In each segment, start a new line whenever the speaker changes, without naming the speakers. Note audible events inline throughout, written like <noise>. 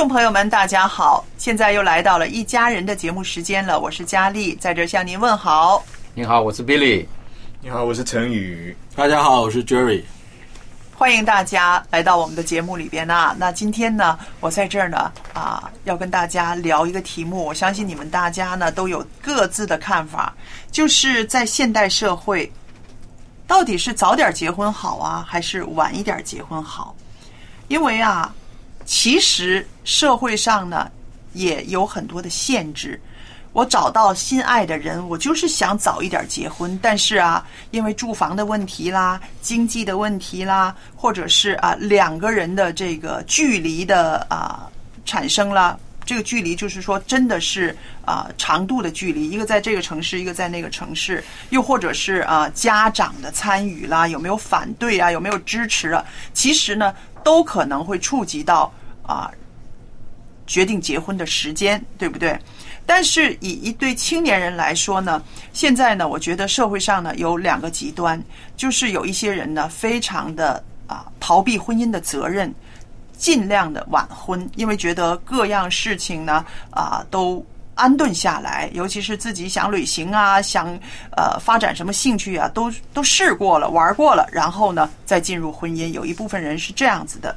众朋友们，大家好！现在又来到了一家人的节目时间了，我是佳丽，在这儿向您问好。
你好，我是 Billy。
你好，我是陈宇。
大家好，我是 Jerry。
欢迎大家来到我们的节目里边啊。那今天呢，我在这儿呢啊，要跟大家聊一个题目。我相信你们大家呢都有各自的看法，就是在现代社会，到底是早点结婚好啊，还是晚一点结婚好？因为啊，其实社会上呢也有很多的限制。我找到心爱的人，我就是想早一点结婚，但是啊，因为住房的问题啦、经济的问题啦，或者是啊两个人的这个距离的啊产生了。这个距离就是说，真的是啊、长度的距离，一个在这个城市，一个在那个城市，又或者是啊、家长的参与啦，有没有反对啊，有没有支持啊？其实呢，都可能会触及到啊、决定结婚的时间，对不对？但是以一对青年人来说呢，现在呢，我觉得社会上呢有两个极端，就是有一些人呢非常的啊逃避婚姻的责任，尽量的晚婚，因为觉得各样事情呢啊都安顿下来，尤其是自己想旅行啊，想呃发展什么兴趣啊，都都试过了，玩过了，然后呢再进入婚姻。有一部分人是这样子的。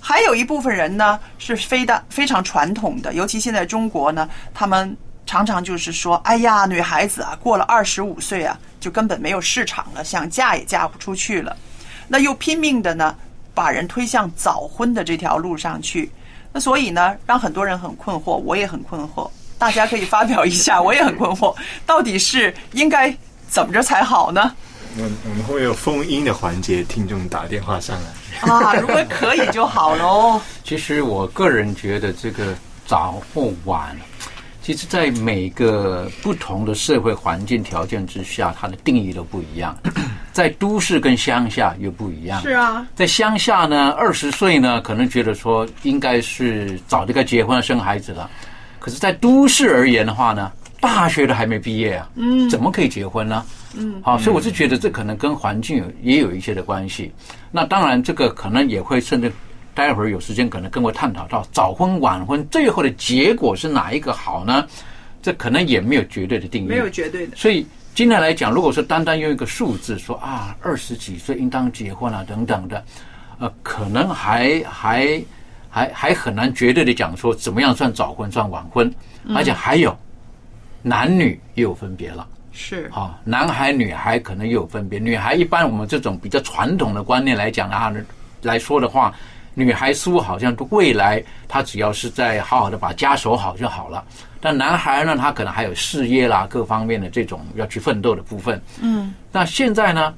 还有一部分人呢是非的非常传统的，尤其现在中国呢，他们常常就是说，哎呀，女孩子啊，过了二十五岁啊，就根本没有市场了，想嫁也嫁不出去了。那又拼命的呢，把人推向早婚的这条路上去。那所以呢，让很多人很困惑，我也很困惑。大家可以发表一下，我也很困惑，到底是应该怎么着才好呢？
我我们会有封音的环节，听众打电话上来。
啊，如果可以就好喽。<laughs>
其实我个人觉得，这个早或晚，其实在每个不同的社会环境条件之下，它的定义都不一样。<coughs> 在都市跟乡下又不一样。
是啊，
在乡下呢，二十岁呢，可能觉得说应该是早就该结婚生孩子了。可是，在都市而言的话呢，大学都还没毕业啊，嗯，怎么可以结婚呢？嗯，好，所以我是觉得这可能跟环境有也有一些的关系。那当然，这个可能也会甚至待会儿有时间可能跟我探讨到早婚晚婚最后的结果是哪一个好呢？这可能也没有绝对的定义，
没有绝对的。
所以今天来讲，如果说单单用一个数字说啊，二十几岁应当结婚啊等等的，呃，可能还还还还很难绝对的讲说怎么样算早婚算晚婚，而且还有男女又有分别了。
是
啊，男孩女孩可能也有分别。女孩一般我们这种比较传统的观念来讲啊，来说的话，女孩似乎好像未来她只要是在好好的把家守好就好了。但男孩呢，他可能还有事业啦各方面的这种要去奋斗的部分。
嗯，
那现在呢，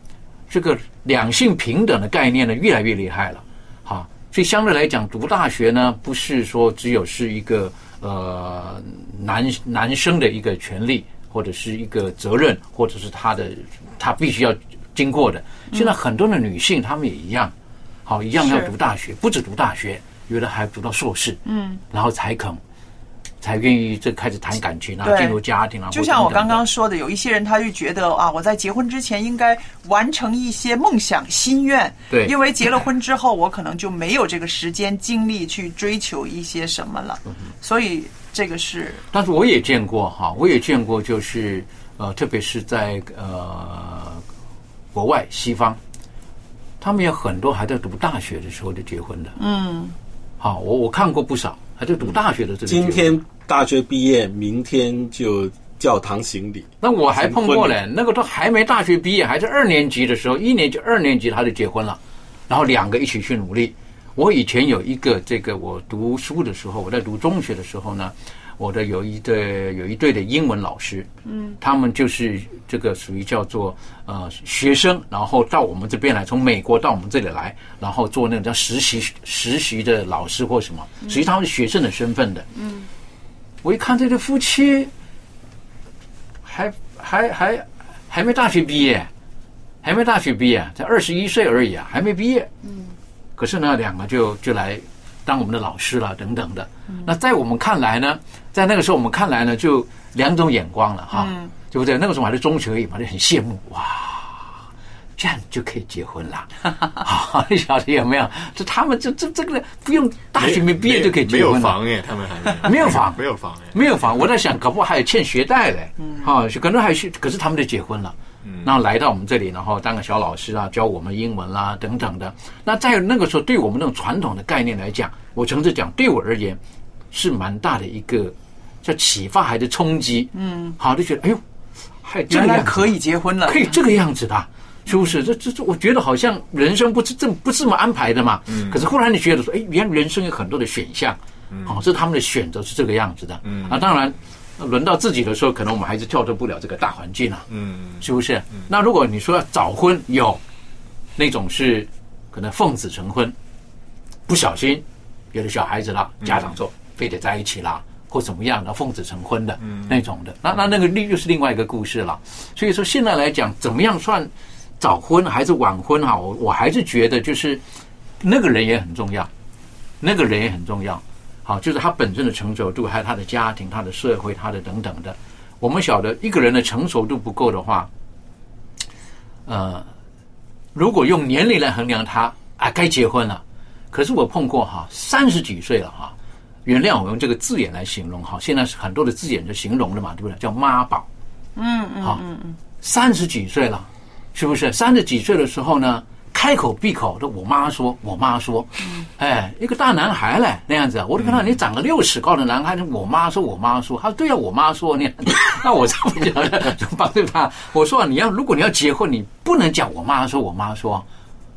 这个两性平等的概念呢越来越厉害了。哈，所以相对来讲，读大学呢不是说只有是一个呃男男生的一个权利。或者是一个责任，或者是他的他必须要经过的。现在很多的女性，她们也一样，好一样要读大学，不止读大学，有的还读到硕士，
嗯，
然后才肯才愿意这开始谈感情啊，
对。
进入家庭啊。
就像我刚刚说的，有一些人他就觉得啊，我在结婚之前应该完成一些梦想心愿，
对。
因为结了婚之后，我可能就没有这个时间精力去追求一些什么了，
嗯
所以这个是
但是我也见过哈，我也见过，就是呃，特别是在呃国外西方，他们有很多还在读大学的时候就结婚的。嗯，好，我我看过不少还在读大学的这个。
今天大学毕业，明天就教堂行礼。
那我还碰过嘞，那个都还没大学毕业，还是二年级的时候，一年级、二年级他就结婚了，然后两个一起去努力。我以前有一个这个，我读书的时候，我在读中学的时候呢，我的有一对有一对的英文老师，嗯，他们就是这个属于叫做呃学生，然后到我们这边来，从美国到我们这里来，然后做那种叫实习实习的老师或什么，实际他们是学生的身份的，嗯，我一看这对夫妻。还还还还没大学毕业，还没大学毕业，才二十一岁而已啊，还没毕业。嗯，可是呢，两个就就来当我们的老师了，等等的。那在我们看来呢，在那个时候我们看来呢，就两种眼光了哈，对不对？那个时候还是中学而已嘛，就很羡慕哇。这样就可以结婚了，<laughs> 好，你晓得有没有？这他们这这这个不用大学没毕业就可以结婚
没有房耶，他们还
没有房
没有房 <laughs> 哎。
没有房，我在想，搞不好还有欠学贷嘞，啊，可能还是，可是他们就结婚了，然后来到我们这里，然后当个小老师啊，教我们英文啦、等等的。那在那个时候，对我们那种传统的概念来讲，我诚实讲，对我而言是蛮大的一个叫启发，还是冲击。嗯，好，就觉得哎呦，还
原来可以结婚了，
可以这个样子的啊，是不是？这这这，我觉得好像人生不是这不是这么安排的嘛。嗯。可是忽然你觉得说，哎，原来人生有很多的选项，哦，这是他们的选择是这个样子的。嗯。啊，当然，轮到自己的时候，可能我们还是跳脱不了这个大环境啊。
嗯，
是不是？那如果你说要早婚，有那种是可能奉子成婚，不小心有了小孩子了，家长说非得在一起啦，或怎么样的奉子成婚的那种的，那那那个另又是另外一个故事了。所以说现在来讲，怎么样算早婚还是晚婚哈？我我还是觉得就是那个人也很重要，那个人也很重要。好，就是他本身的成熟度，还有他的家庭、他的社会、他的等等的。我们晓得一个人的成熟度不够的话，呃，如果用年龄来衡量他啊，该结婚了。可是我碰过哈，三十几岁了哈，原谅我用这个字眼来形容哈，现在是很多的字眼就形容了嘛，对不对？叫妈宝。
嗯嗯
好，三十几岁了，是不是？三十几岁的时候呢，开口闭口都我妈说，我妈说，哎，一个大男孩嘞那样子，我就看到，你长个六尺高的男孩，我妈说，我妈说，他说对呀、我妈说那样子，<laughs> 那我怎么讲呢？就帮对他，我说、啊、你要如果你要结婚，你不能讲我妈说，我妈说，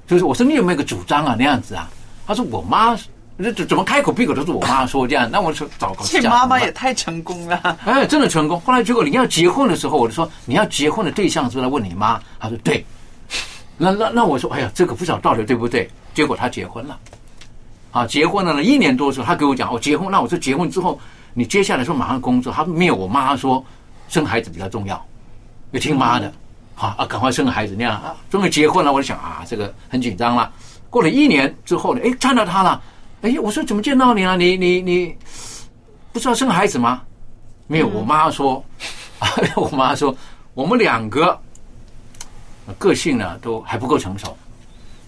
就是我说你有没有个主张啊那样子啊？他说我妈。这怎怎么开口闭口都是我妈说这样？那我说糟糕，
这妈妈也太成功了。
哎，真的成功。后来结果你要结婚的时候，我就说你要结婚的对象是来问你妈？她说对。那那那我说哎呀，这个不知道道理对不对？结果他结婚了，啊，结婚了呢，一年多的时候，他给我讲我结婚。那我说结婚之后，你接下来说马上工作，他没有，我妈说生孩子比较重要，要听妈的，好啊，赶快生个孩子那样啊。终于结婚了，我就想啊，这个很紧张了。过了一年之后呢，哎，看到他了。哎，我说怎么见到你了？你你你不知道生孩子吗？没有，我妈说，<laughs> 我妈说我们两个个性呢都还不够成熟，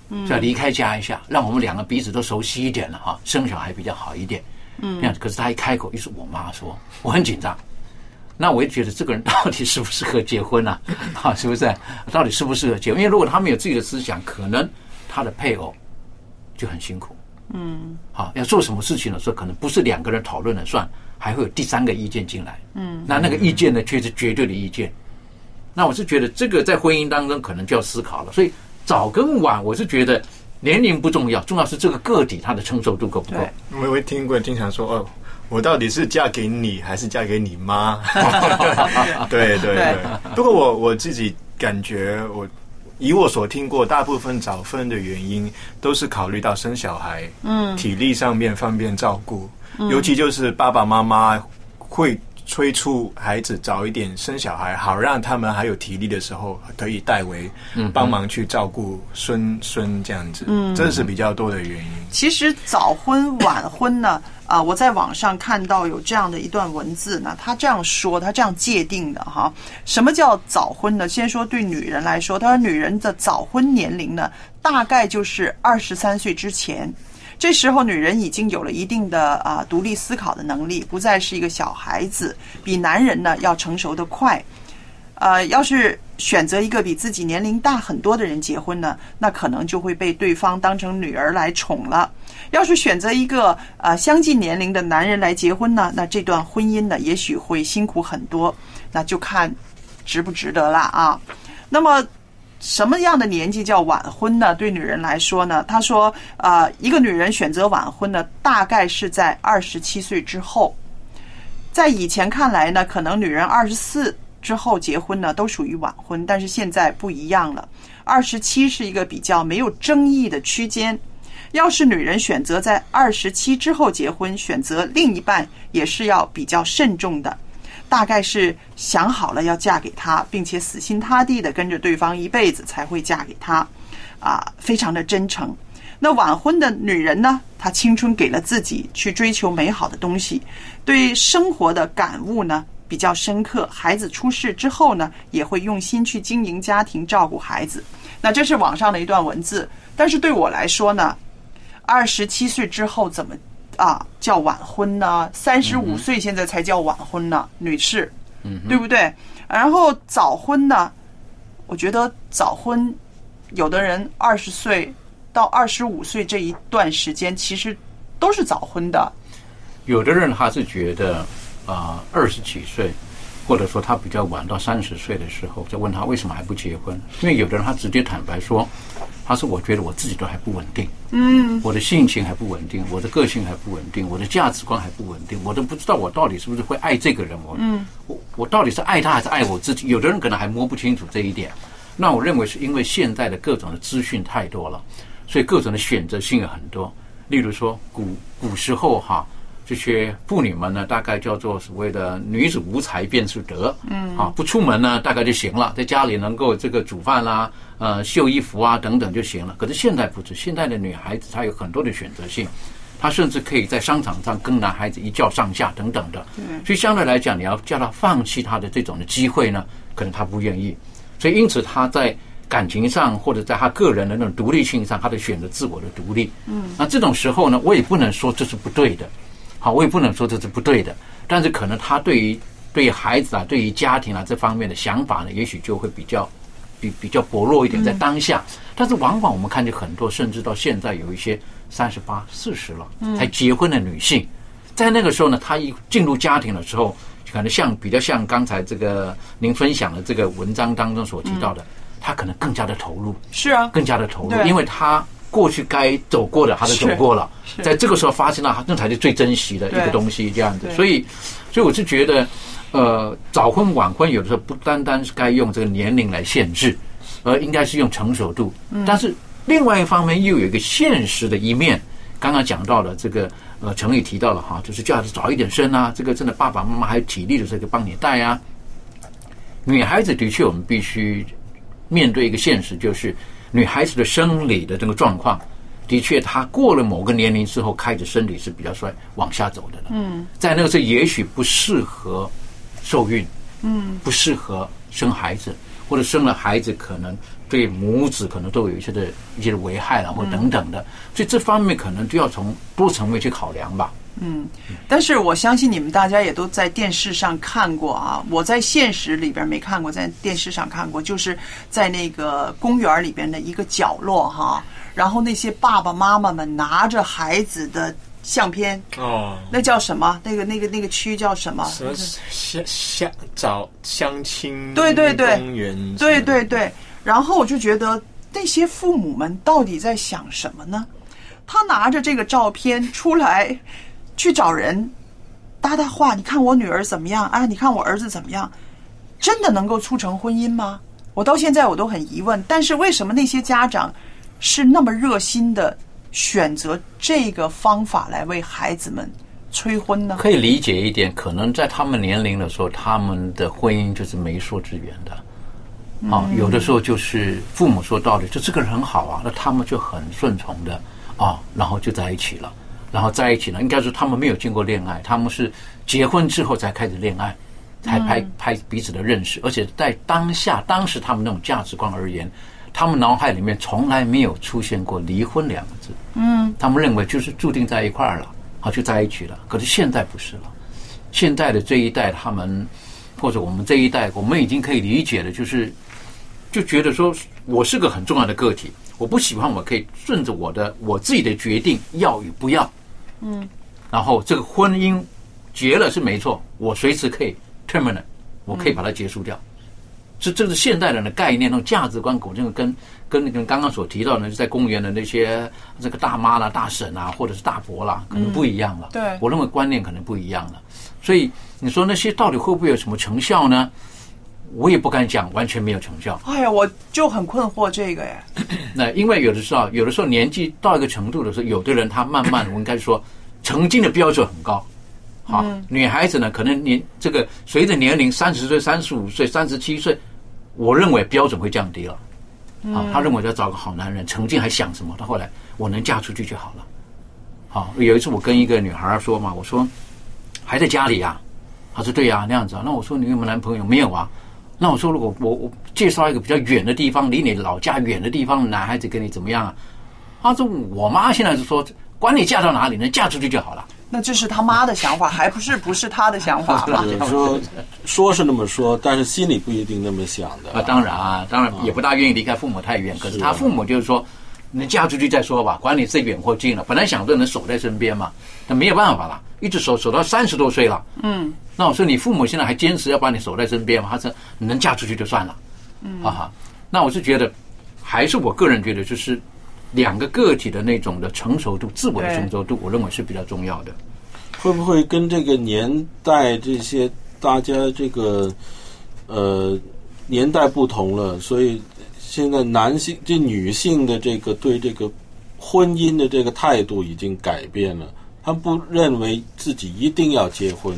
就要离开家一下，让我们两个彼此都熟悉一点了哈，生小孩比较好一点。嗯，这样子。可是他一开口，又是我妈说，我很紧张。那我也觉得这个人 <laughs> 到底适不适合结婚呢、<laughs> 啊？是不是？到底适不适合结婚？因为如果他们有自己的思想，可能他的配偶就很辛苦。
嗯，
好，要做什么事情的时候，可能不是两个人讨论了算，还会有第三个意见进来。嗯，那那个意见呢，却是绝对的意见。那我是觉得这个在婚姻当中可能就要思考了。所以早跟晚，我是觉得年龄不重要，重要是这个个体他的承受度够不够。
我有听过经常说哦。我到底是嫁给你还是嫁给你妈？<laughs> 对对对。不过我我自己感觉，我以我所听过，大部分早婚的原因都是考虑到生小孩，嗯，体力上面方便照顾，嗯、尤其就是爸爸妈妈会催促孩子早一点生小孩，好让他们还有体力的时候可以代为帮忙去照顾孙孙这样子，嗯，这是比较多的原因。
其实早婚晚婚呢。啊，我在网上看到有这样的一段文字呢，他这样说，他这样界定的哈，什么叫早婚呢？先说对女人来说，他说女人的早婚年龄呢，大概就是二十三岁之前，这时候女人已经有了一定的啊独立思考的能力，不再是一个小孩子，比男人呢要成熟的快。呃，要是选择一个比自己年龄大很多的人结婚呢，那可能就会被对方当成女儿来宠了。要是选择一个呃相近年龄的男人来结婚呢，那这段婚姻呢也许会辛苦很多，那就看值不值得了啊。那么什么样的年纪叫晚婚呢？对女人来说呢，她说，呃，一个女人选择晚婚呢，大概是在二十七岁之后。在以前看来呢，可能女人二十四之后结婚呢都属于晚婚，但是现在不一样了，二十七是一个比较没有争议的区间。要是女人选择在二十七之后结婚，选择另一半也是要比较慎重的，大概是想好了要嫁给他，并且死心塌地的跟着对方一辈子才会嫁给他，啊，非常的真诚。那晚婚的女人呢？她青春给了自己去追求美好的东西，对生活的感悟呢比较深刻。孩子出世之后呢，也会用心去经营家庭，照顾孩子。那这是网上的一段文字，但是对我来说呢，二十七岁之后怎么啊叫晚婚呢？三十五岁现在才叫晚婚呢，女士，
嗯
对不对？然后早婚呢，我觉得早婚，有的人二十岁到二十五岁这一段时间，其实都是早婚的。
有的人他是觉得啊二十几岁，或者说他比较晚到三十岁的时候，就问他为什么还不结婚？因为有的人他直接坦白说，他说我觉得我自己都还不稳定，
嗯，
我的性情还不稳定，我的个性还不稳定，我的价值观还不稳定，我都不知道我到底是不是会爱这个人，我
嗯
我我到底是爱他还是爱我自己？有的人可能还摸不清楚这一点。那我认为是因为现在的各种的资讯太多了，所以各种的选择性有很多。例如说古古时候哈，这些妇女们呢，大概叫做所谓的女子无才便是德，
嗯
啊，不出门呢大概就行了，在家里能够这个煮饭啦、呃绣衣服啊等等就行了。可是现在不是，现在的女孩子她有很多的选择性，她甚至可以在商场上跟男孩子一较上下等等的。
对
所以相对来讲，你要叫她放弃她的这种的机会呢，可能她不愿意。所以因此她在感情上或者在她个人的那种独立性上，她的选择自我的独立。
嗯
那这种时候呢，我也不能说这是不对的，好，我也不能说这是不对的，但是可能他对于对于孩子啊，对于家庭啊这方面的想法呢，也许就会比较比比较薄弱一点，在当下。但是往往我们看见很多，甚至到现在有一些三十八、四十了
嗯
才结婚的女性，在那个时候呢，她一进入家庭的时候，可能像比较像刚才这个您分享的这个文章当中所提到的，她可能更加的投入。
是啊，
更加的投入，因为他过去该走过的，他都走过了在这个时候发生了，那才是最珍惜的一个东西，这样子。所以，所以我是觉得，呃，早婚晚婚有的时候不单单是该用这个年龄来限制，而应该是用成熟度。
嗯
但是另外一方面又有一个现实的一面，刚刚讲到了这个。呃，程宇提到了哈，就是叫孩子早一点生啊，这个真的爸爸妈妈还有体力的这个帮你带啊。女孩子的确，我们必须面对一个现实，就是女孩子的生理的这个状况，的确，她过了某个年龄之后，开始身体是比较衰往下走的了。
嗯
在那个时候，也许不适合受孕，
嗯
不适合生孩子，或者生了孩子可能对母子可能都有一些的一些的危害了，或等等的。所以这方面可能就要从多层面去考量吧。
嗯，但是我相信你们大家也都在电视上看过啊，我在现实里边没看过，在电视上看过，就是在那个公园里边的一个角落哈，然后那些爸爸妈妈们拿着孩子的相片，
哦，
那叫什么？那个那个那个区叫什么？
什么相相找相亲
对对对
公园，
对对对，然后我就觉得那些父母们到底在想什么呢？他拿着这个照片出来去找人搭搭话，你看我女儿怎么样啊？你看我儿子怎么样？真的能够促成婚姻吗？我到现在我都很疑问。但是为什么那些家长是那么热心的选择这个方法来为孩子们催婚呢？
可以理解一点，可能在他们年龄的时候，他们的婚姻就是媒妁之言的。啊，有的时候就是父母说道理，就这个人很好啊，那他们就很顺从的啊，然后就在一起了。然后在一起呢，应该说他们没有经过恋爱，他们是结婚之后才开始恋爱，才拍拍彼此的认识，而且在当下当时他们那种价值观而言，他们脑海里面从来没有出现过离婚两个字。嗯，他们认为就是注定在一块儿了，好就在一起了。可是现在不是了，现在的这一代他们或者我们这一代，我们已经可以理解了，就是就觉得说我是个很重要的个体，我不喜欢我可以顺着我的我自己的决定要与不要。嗯，然后这个婚姻结了是没错，我随时可以 terminate，我可以把它结束掉。这这是现代人的概念，那种价值观，这个跟跟那个刚刚所提到的，在公园的那些这个大妈啦、大婶啊，或者是大伯啦，可能不一样了。
对，
我认为观念可能不一样了。所以你说那些到底会不会有什么成效呢？我也不敢讲完全没有成效。
哎呀，我就很困惑这个哎。<clears throat>
那因为有的时候，有的时候年纪到一个程度的时候，有的人他慢慢，我应该说，曾经的标准很高。好，女孩子呢，可能年这个随着年龄，三十岁、三十五岁、三十七岁，我认为标准会降低了。好，他认为要找个好男人，曾经还想什么？他后来我能嫁出去就好了。好，有一次我跟一个女孩说嘛，我说还在家里呀？她说对呀，那样子啊。那我说你有没有男朋友？没有啊。那我说如果我我介绍一个比较远的地方，离你老家远的地方的，男孩子跟你怎么样啊？他说我妈现在是说，管你嫁到哪里，能嫁出去就好了。
那这是他妈的想法，<laughs> 还不是不是他的想法吗？
说说是那么说，但是心里不一定那么想的。
啊，当然啊，当然也不大愿意离开父母太远。可是他父母就是说，你嫁出去再说吧，管你是远或近了。本来想着能守在身边嘛，那没有办法了，一直守守到三十多岁了。嗯，那我说你父母现在还坚持要把你守在身边吗？他说你能嫁出去就算了。嗯，哈哈。那我是觉得，还是我个人觉得，就是两个个体的那种的成熟度、自我的成熟度，我认为是比较重要的。
会不会跟这个年代这些大家这个呃年代不同了，所以现在男性这女性的这个对这个婚姻的这个态度已经改变了，他们不认为自己一定要结婚，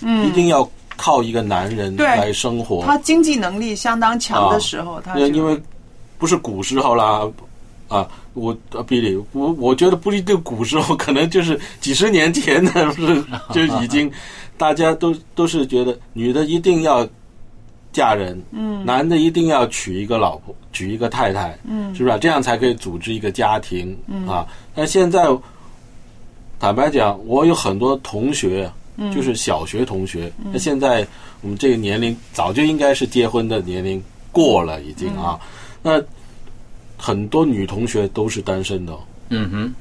嗯，一定要靠一个男人来生活。
他经济能力相当强的时候，他
因为不是古时候啦。啊，我啊，比利，我我觉得不一定，古时候可能就是几十年前的，不是 <laughs> 就已经，大家都都是觉得女的一定要嫁人，嗯，男的一定要娶一个老婆，娶一个太太，嗯，是不是？啊这样才可以组织一个家庭，嗯啊。但现在坦白讲，我有很多同学，就是小学同学，那现在我们这个年龄早就应该是结婚的年龄过了，已经啊，那。很多女同学都是单身的，
嗯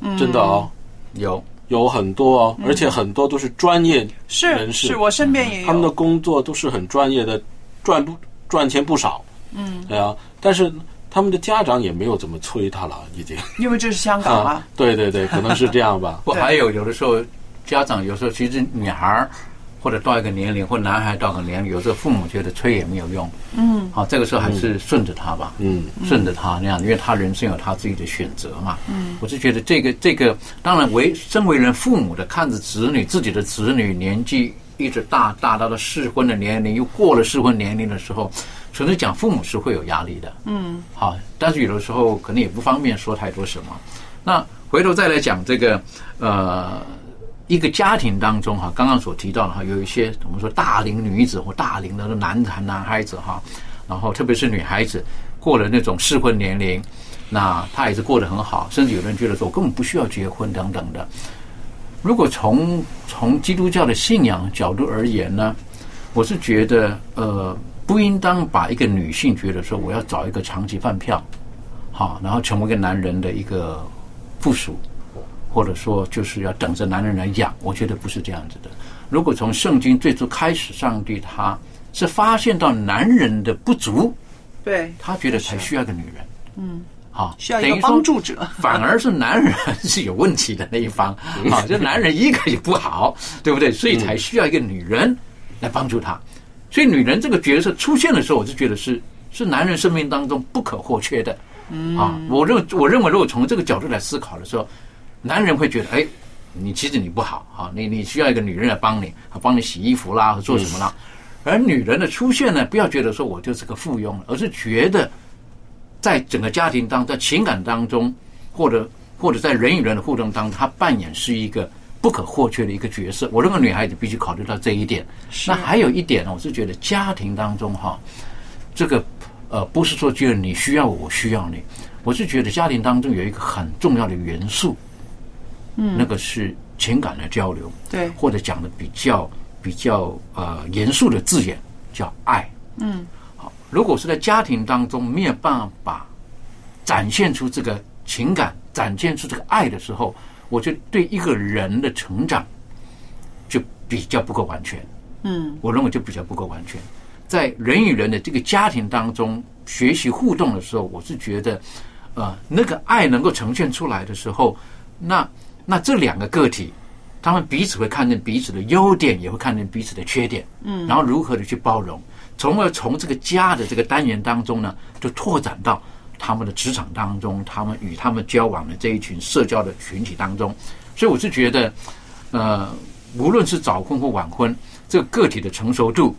哼，真的哦，
有。
有很多哦，而且很多都是专业人士，
是我身边也有，
他们的工作都是很专业的，赚不赚钱不少，嗯，对啊，但是他们的家长也没有怎么催他了，已经，
因为这是香港啊，
对对对，<laughs> 可能是这样吧。<laughs>
不，还有有的时候家长有时候其实女孩儿。或者到一个年龄，或男孩到个年龄，有时候父母觉得催也没有用。嗯，好，这个时候还是顺着他吧。嗯，顺着他那样，因为他人生有他自己的选择嘛。嗯，我是觉得这个这个，当然为身为人父母的，看着子女自己的子女年纪一直大大到了适婚的年龄，又过了适婚年龄的时候，纯粹讲父母是会有压力的。嗯，好，但是有的时候可能也不方便说太多什么。那回头再来讲这个，呃。一个家庭当中哈，刚刚所提到的哈，有一些我们说大龄女子或大龄的男男男孩子哈，然后特别是女孩子过了那种适婚年龄，那她也是过得很好，甚至有人觉得说我根本不需要结婚等等的。如果从从基督教的信仰角度而言呢，我是觉得呃，不应当把一个女性觉得说我要找一个长期饭票，好，然后成为一个男人的一个附属。或者说，就是要等着男人来养，我觉得不是这样子的。如果从圣经最初开始，上帝他是发现到男人的不足，
对
他觉得才需要个女人，
嗯，
好，
需要一个帮助者，
反而是男人是有问题的那一方，啊，<laughs> 这男人一个也不好，对不对？所以才需要一个女人来帮助他。所以女人这个角色出现的时候，我就觉得是是男人生命当中不可或缺的，嗯啊，我认我认为如果从这个角度来思考的时候。男人会觉得，哎，你其实你不好，哈，你你需要一个女人来帮你，帮你洗衣服啦，做什么啦？而女人的出现呢，不要觉得说我就是个附庸，而是觉得在整个家庭当，在情感当中，或者或者在人与人的互动当中，她扮演是一个不可或缺的一个角色。我认为女孩子必须考虑到这一点。那还有一点呢，我是觉得家庭当中哈，这个呃，不是说觉得你需要我，我需要你，我是觉得家庭当中有一个很重要的元素，
嗯
那个是情感的交流，
对
或者讲的比较比较呃严肃的字眼叫爱。
嗯好
如果是在家庭当中没有办法展现出这个情感、展现出这个爱的时候，我觉得对一个人的成长就比较不够完全。
嗯
我认为就比较不够完全。在人与人的这个家庭当中学习互动的时候，我是觉得，呃，那个爱能够呈现出来的时候，那那这两个个体，他们彼此会看见彼此的优点，也会看见彼此的缺点，
嗯
然后如何的去包容，从而从这个家的这个单元当中呢，就拓展到他们的职场当中，他们与他们交往的这一群社交的群体当中。所以我是觉得，呃，无论是早婚或晚婚，这个个体的成熟度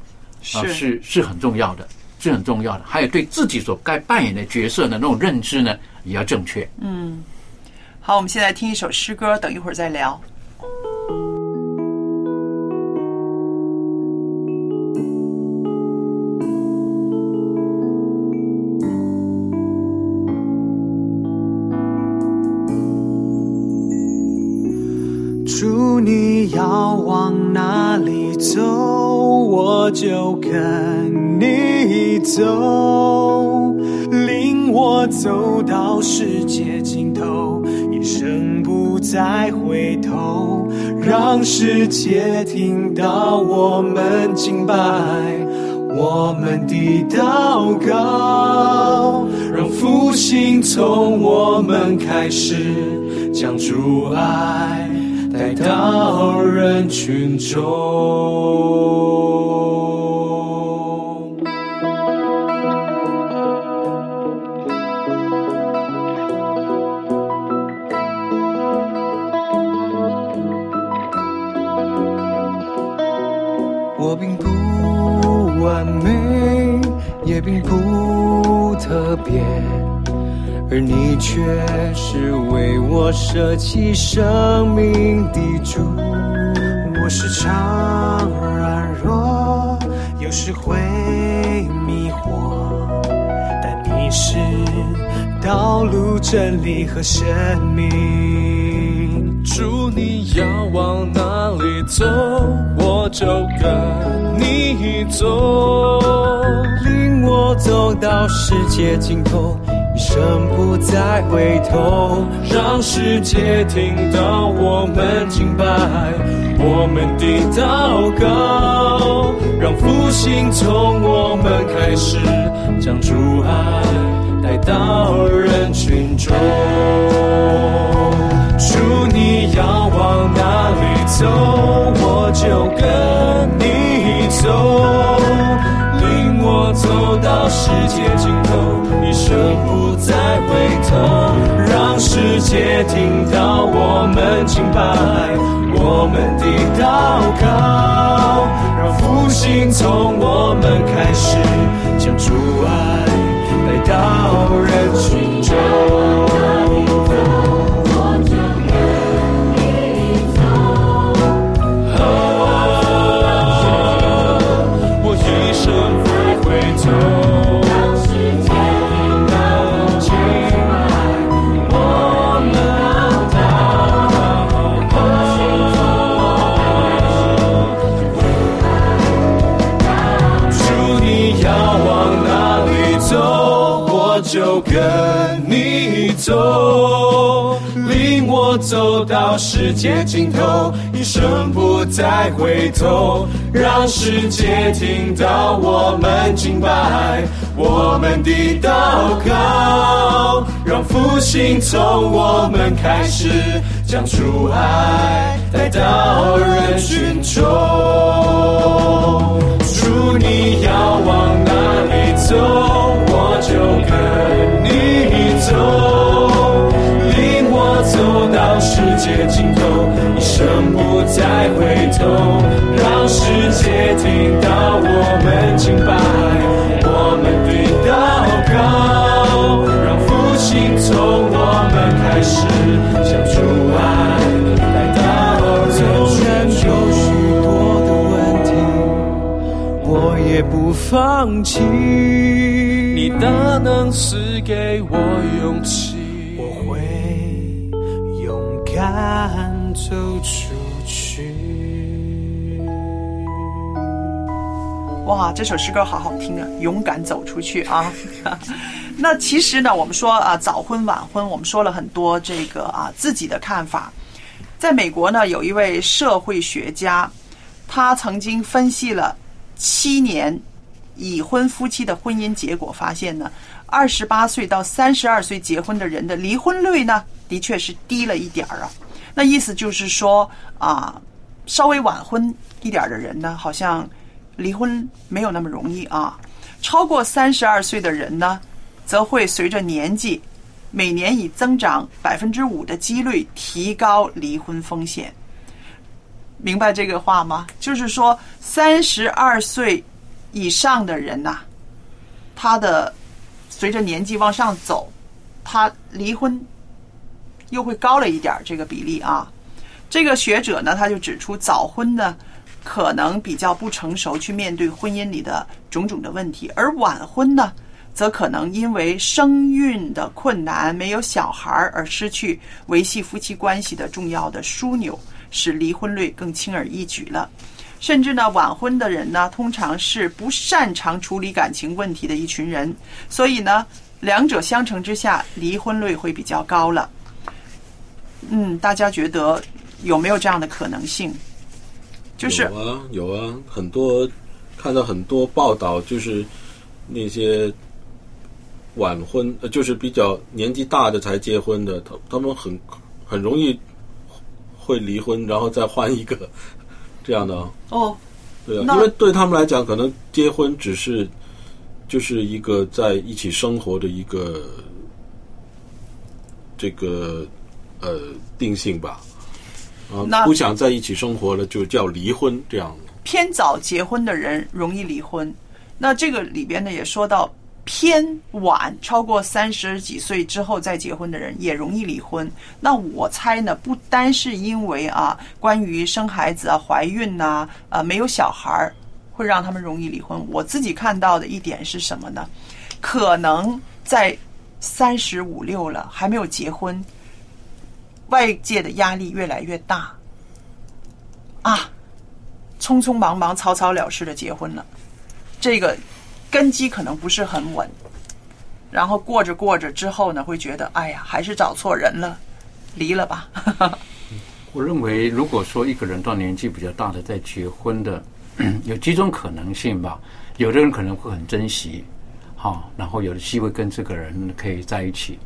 啊、
是
是是很重要的，是很重要的。还有对自己所该扮演的角色的那种认知呢，也要正确。
嗯。好，我们现在听一首诗歌，等一会儿再聊。
要往哪里走，我就跟你走，领我走到世界尽头，一生不再回头，让世界听到我们敬拜。我们的祷告，让复兴从我们开始，将主爱来到人群中。舍弃生命的主。我时常软弱，有时会迷惑，但你是道路、真理和生命。主，你要往哪里走，我就跟你走，领我走到世界尽头，生不再回头，让世界听到我们敬拜，我们的祷告，让复兴从我们开始，将主爱带到人群中。主，你要往哪里走，我就跟你走，领我走到世界尽头，一生不再回头，让世界听到我们敬拜，我们的祷告，让复兴从我们开始，将主爱带到人群中。到世界尽头，一生不再回头，让世界听到我们敬拜，我们的祷告，让复兴从我们开始，将主爱带到人群中。主，你要往哪里走，我就跟你走，走到世界尽头，一生不再回头，让世界听到我们敬拜，我们的祷告，让复兴从我们开始，像主爱来到纵，全有许多的问题，我也不放弃，你大能赐给我勇气。
哇，这首诗歌好好听啊！勇敢走出去啊！<laughs> 那其实呢，我们说啊，早婚晚婚，我们说了很多这个啊自己的看法。在美国呢，有一位社会学家，他曾经分析了七年已婚夫妻的婚姻结果，发现呢，二十八岁到三十二岁结婚的人的离婚率呢，的确是低了一点儿啊。那意思就是说啊，稍微晚婚一点的人呢，好像离婚没有那么容易啊。超过三十二岁的人呢，则会随着年纪。每年以增长百分之五的几率提高离婚风险，明白这个话吗？就是说，三十二岁以上的人呐，他的随着年纪往上走，他离婚又会高了一点这个比例啊。这个学者呢，他就指出，早婚呢可能比较不成熟，去面对婚姻里的种种的问题，而晚婚呢。则可能因为生育的困难、没有小孩而失去维系夫妻关系的重要的枢纽，使离婚率更轻而易举了。甚至呢，晚婚的人呢，通常是不擅长处理感情问题的一群人，所以呢，两者相乘之下，离婚率会比较高了。嗯，大家觉得有没有这样的可能性？就是
有啊，有啊，很多看到很多报道，就是那些。晚婚呃，就是比较年纪大的才结婚的，他他们很很容易会离婚，然后再换一个 <laughs> 这样的
哦。
对啊，因为对他们来讲，可能结婚只是就是一个在一起生活的一个这个呃定性吧。啊，不想在一起生活了，就叫离婚这样。
偏早结婚的人容易离婚，那这个里边呢也说到。偏晚超过三十几岁之后再结婚的人也容易离婚。那我猜呢，不单是因为啊，关于生孩子啊、怀孕呐、啊没有小孩儿会让他们容易离婚。我自己看到的一点是什么呢？可能在三十五六了还没有结婚，外界的压力越来越大，啊，匆匆忙忙、草草了事的结婚了，这个。根基可能不是很稳，然后过着过着之后呢，会觉得哎呀，还是找错人了，离了吧。<laughs>
我认为，如果说一个人到年纪比较大的再结婚的，<clears throat> 有几种可能性吧。有的人可能会很珍惜，好，然后有的机会跟这个人可以在一起，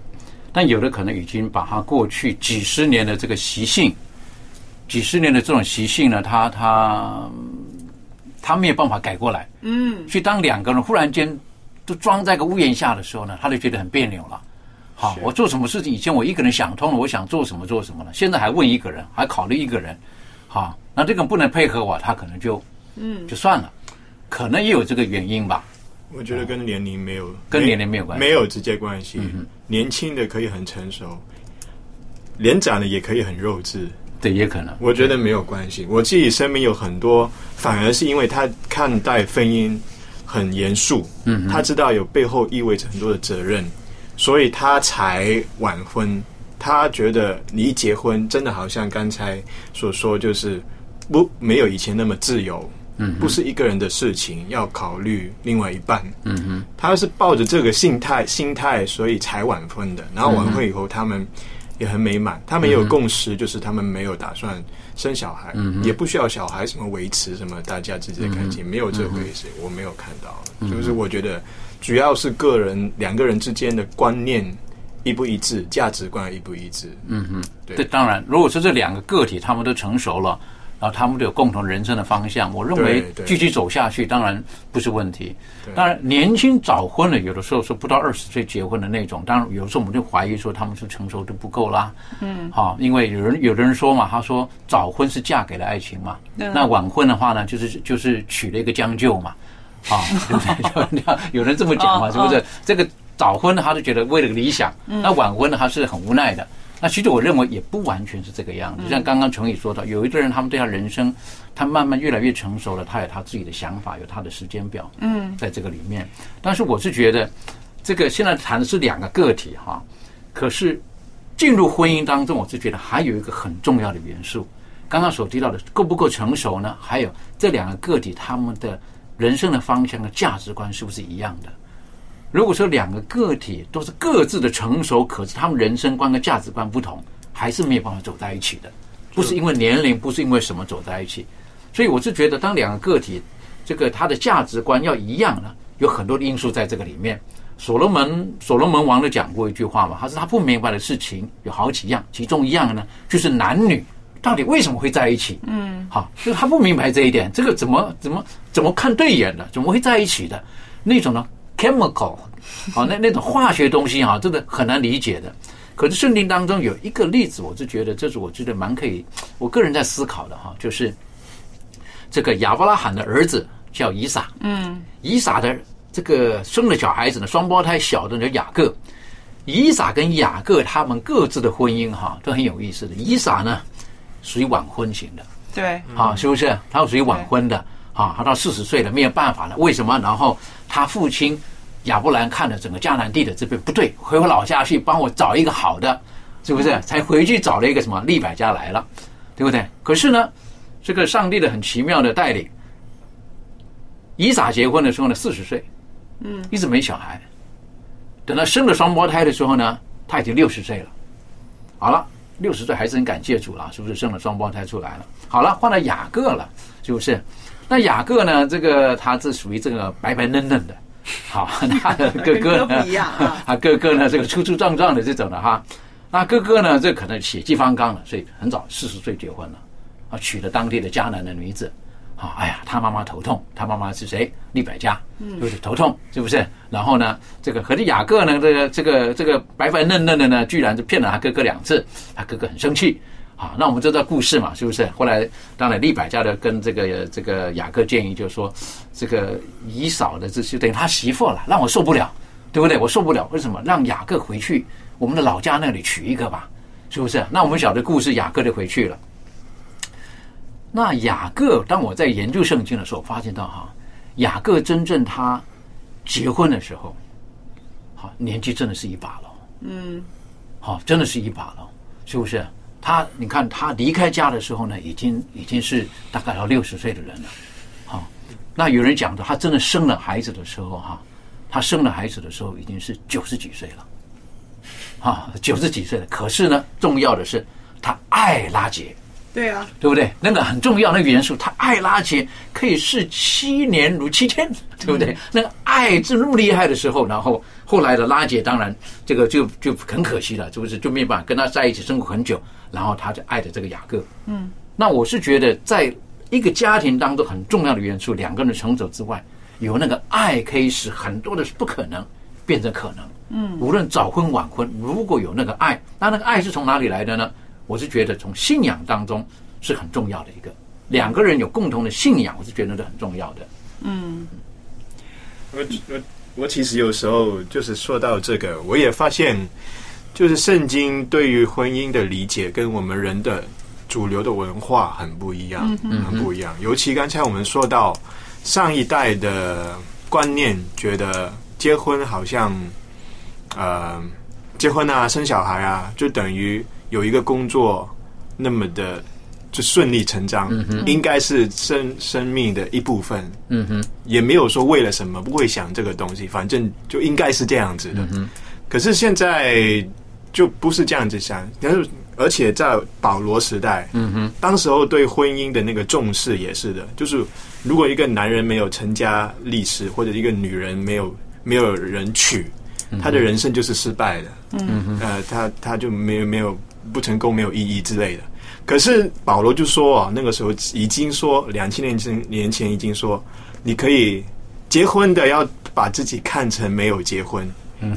但有的可能已经把他过去几十年的这个习性，几十年的这种习性呢，他他。他没有办法改过来，
嗯，
所以当两个人忽然间都装在个屋檐下的时候呢，他就觉得很别扭了。好，我做什么事情以前我一个人想通了，我想做什么做什么了，现在还问一个人，还考虑一个人，好，那这个不能配合我，他可能就嗯就算了，可能也有这个原因吧。
我觉得跟年龄没有
跟年龄没有关系，
没有直接关系。年轻的可以很成熟，年长的也可以很幼稚。
对，也可能。
我觉得没有关系。我自己身边有很多，反而是因为他看待婚姻很严肃，
嗯，
他知道有背后意味着很多的责任，所以他才晚婚。他觉得你一结婚，真的好像刚才所说，就是不没有以前那么自由，
嗯，
不是一个人的事情，要考虑另外一半，
嗯哼。
他是抱着这个心态心态，所以才晚婚的。然后晚婚以后，他们。也很美满，他们也有共识，就是他们没有打算生小孩，也不需要小孩什么维持什么大家之间的感情，没有这回事，我没有看到。就是我觉得主要是个人两个人之间的观念一不一致，价值观一不一致。
嗯哼，对，当然，如果说这两个个体他们都成熟了。然后他们都有共同人生的方向，我认为继续走下去当然不是问题。当然，年轻早婚的有的时候是不到二十岁结婚的那种，当然有时候我们就怀疑说他们是成熟度不够啦。
嗯，
好，因为有人有的人说嘛，他说早婚是嫁给了爱情嘛，那晚婚的话呢，就是就是娶了一个将就嘛，啊，对不对？有人这么讲嘛，是不是？这个早婚他就觉得为了理想，那晚婚呢他是很无奈的。那其实我认为也不完全是这个样子，像刚刚程宇说到，有一个人他们对他人生，他慢慢越来越成熟了，他有他自己的想法，有他的时间表，
嗯，
在这个里面。但是我是觉得，这个现在谈的是两个个体哈，可是进入婚姻当中，我是觉得还有一个很重要的元素，刚刚所提到的够不够成熟呢？还有这两个个体他们的人生的方向和价值观是不是一样的？如果说两个个体都是各自的成熟，可是他们人生观跟价值观不同，还是没有办法走在一起的。不是因为年龄，不是因为什么走在一起。所以我是觉得，当两个个体这个他的价值观要一样呢，有很多的因素在这个里面。所罗门所罗门王都讲过一句话嘛，他说他不明白的事情有好几样，其中一样呢就是男女到底为什么会在一起。
嗯，
好，就是他不明白这一点，这个怎么怎么怎么看对眼的，怎么会在一起的那种呢？chemical，<laughs> 好，那那种化学东西哈，真的很难理解的。可是圣经当中有一个例子，我就觉得这是我觉得蛮可以，我个人在思考的哈，就是这个亚伯拉罕的儿子叫以撒，
嗯，
以撒的这个生了小孩子呢，双胞胎小的叫雅各。以撒跟雅各他们各自的婚姻哈都很有意思的。以撒呢属于晚婚型的，
对，
啊，是不是？他属于晚婚的，啊，他到四十岁了没有办法了，为什么？然后他父亲亚伯兰看了整个迦南地的这边不对，回我老家去帮我找一个好的，是不是？才回去找了一个什么利百家来了，对不对？可是呢，这个上帝的很奇妙的带领，以撒结婚的时候呢，四十岁，
嗯，
一直没小孩，等到生了双胞胎的时候呢，他已经六十岁了。好了，六十岁还是很感谢主了，是不是生了双胞胎出来了？好了，换了雅各了，是不是？那雅各呢？这个他是属于这个白白嫩嫩的，<laughs> 好，<laughs> 他的哥哥呢 <laughs> 他哥哥呢这个粗粗壮壮的这种的哈。那哥哥呢，这可能血气方刚了，所以很早四十岁结婚了，啊，娶了当地的迦南的女子。啊，哎呀，他妈妈头痛，他妈妈是谁？利百加，就是头痛，是不是？然后呢，这个可是雅各呢，这个这个这个白白嫩嫩的呢，居然就骗了他哥哥两次，他哥哥很生气。好，那我们知道故事嘛，是不是？后来当然利百加的跟这个这个雅各建议，就是说这个姨嫂的这些等于他媳妇了，让我受不了，对不对？我受不了，为什么？让雅各回去我们的老家那里娶一个吧，是不是？那我们晓得故事，雅各就回去了。那雅各，当我在研究圣经的时候，发现到哈，雅各真正他结婚的时候，好年纪真的是一把了，
嗯，
好，真的是一把了，是不是？他你看他离开家的时候呢，已经已经是大概要六十岁的人了，好，那有人讲的，他真的生了孩子的时候哈，他生了孩子的时候已经是九十几岁了，啊，九十几岁了。可是呢，重要的是他爱拉杰。
对啊，
对不对？那个很重要，那个元素，他爱拉杰可以是七年如七天，对不对？那个爱是那么厉害的时候，然后后来的拉杰，当然这个就就很可惜了，是不是？就没办法跟他在一起生活很久，然后他就爱着这个雅各。
嗯，
那我是觉得，在一个家庭当中很重要的元素，两个人成熟之外，有那个爱可以使很多的不可能变成可能。
嗯，
无论早婚晚婚，如果有那个爱，那那个爱是从哪里来的呢？我是觉得从信仰当中是很重要的一个，两个人有共同的信仰，我是觉得是很重要的。
嗯，
我我我其实有时候就是说到这个，我也发现，就是圣经对于婚姻的理解跟我们人的主流的文化很不一样，
嗯
很不一样。尤其刚才我们说到上一代的观念，觉得结婚好像，呃，结婚啊，生小孩啊，就等于有一个工作那么的就顺理成章，应该是生生命的一部分。
嗯哼，
也没有说为了什么，不会想这个东西，反正就应该是这样子的。可是现在就不是这样子想，但是而且在保罗时代，
嗯哼，
当时候对婚姻的那个重视也是的，就是如果一个男人没有成家立室，或者一个女人没有没有人娶，他的人生就是失败的。
嗯。
哼，
呃，他他就没有没有不成功，没有意义之类的。可是保罗就说啊，那个时候已经说两千年前年前已经说，你可以结婚的要把自己看成没有结婚，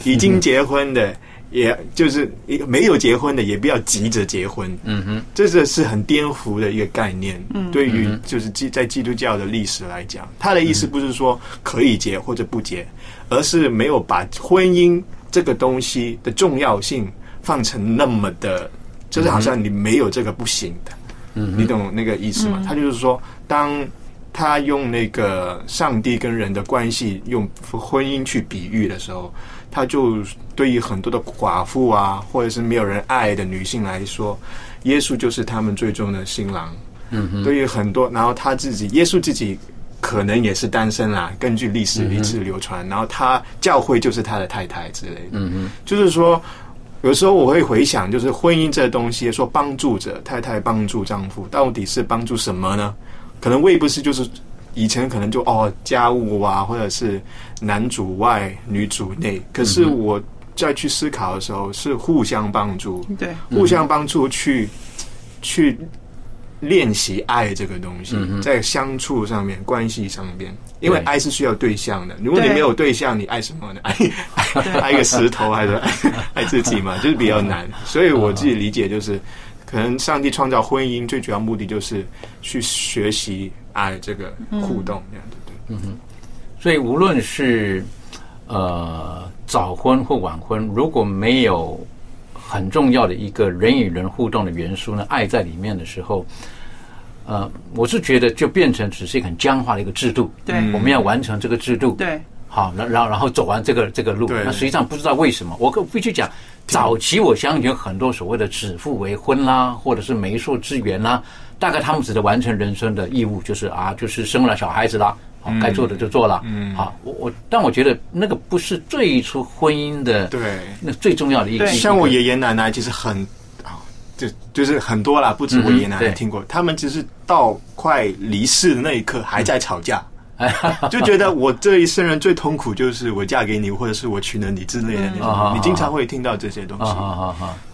已经结婚的，也就是没有结婚的，也不要急着结婚。
嗯哼，
这个是很颠覆的一个概念。
嗯
对于
嗯
就是基在基督教的历史来讲，他的意思不是说可以结或者不结，而是没有把婚姻这个东西的重要性放成那么的，就是好像你没有这个不行的。
嗯
你懂那个意思吗？
嗯
他就是说，当他用那个上帝跟人的关系用婚姻去比喻的时候，他就对于很多的寡妇啊，或者是没有人爱的女性来说，耶稣就是他们最终的新郎。
嗯哼，
对于很多，然后他自己，耶稣自己可能也是单身啦，根据历史一直流传，然后他教会就是他的太太之类的。
嗯哼，
就是说，有时候我会回想，就是婚姻这东西，说帮助者太太帮助丈夫，到底是帮助什么呢？可能未不是就是以前可能就哦家务啊，或者是男主外女主内，可是我再去思考的时候，是互相帮助，
对，
互相帮助去去练习爱这个东西，
嗯
在相处上面、关系上面，因为爱是需要对象的。如果你没有对象，你爱什么呢？爱爱一个石头，还是爱 <laughs> 爱自己嘛？<laughs> 就是比较难。所以我自己理解就是，可能上帝创造婚姻最主要目的就是去学习爱这个互动这样子。对，
所以无论是呃早婚或晚婚，如果没有很重要的一个人与人互动的元素呢，爱在里面的时候，呃，我是觉得就变成只是一个很僵化的一个制度。
对。
我们要完成这个制度。
对，
好，然然后然后走完这个这个路，
对。
那实际上不知道为什么，我可必须讲，早期我相信有很多所谓的指腹为婚啦，或者是媒妁之言啦，大概他们只是完成人生的义务，就是啊，就是生了小孩子啦，好，该做的就做了，
嗯
好，我我，但我觉得那个不是最初婚姻的
对。
那最重要的一个，
像我爷爷奶奶其实很啊，就就是很多啦，不止我爷爷奶奶听过，他们只是到快离世的那一刻还在吵架。
哎，<laughs>
就觉得我这一生人最痛苦就是我嫁给你，或者是我娶了你之类的那种。
嗯
你经常会听到这些东西，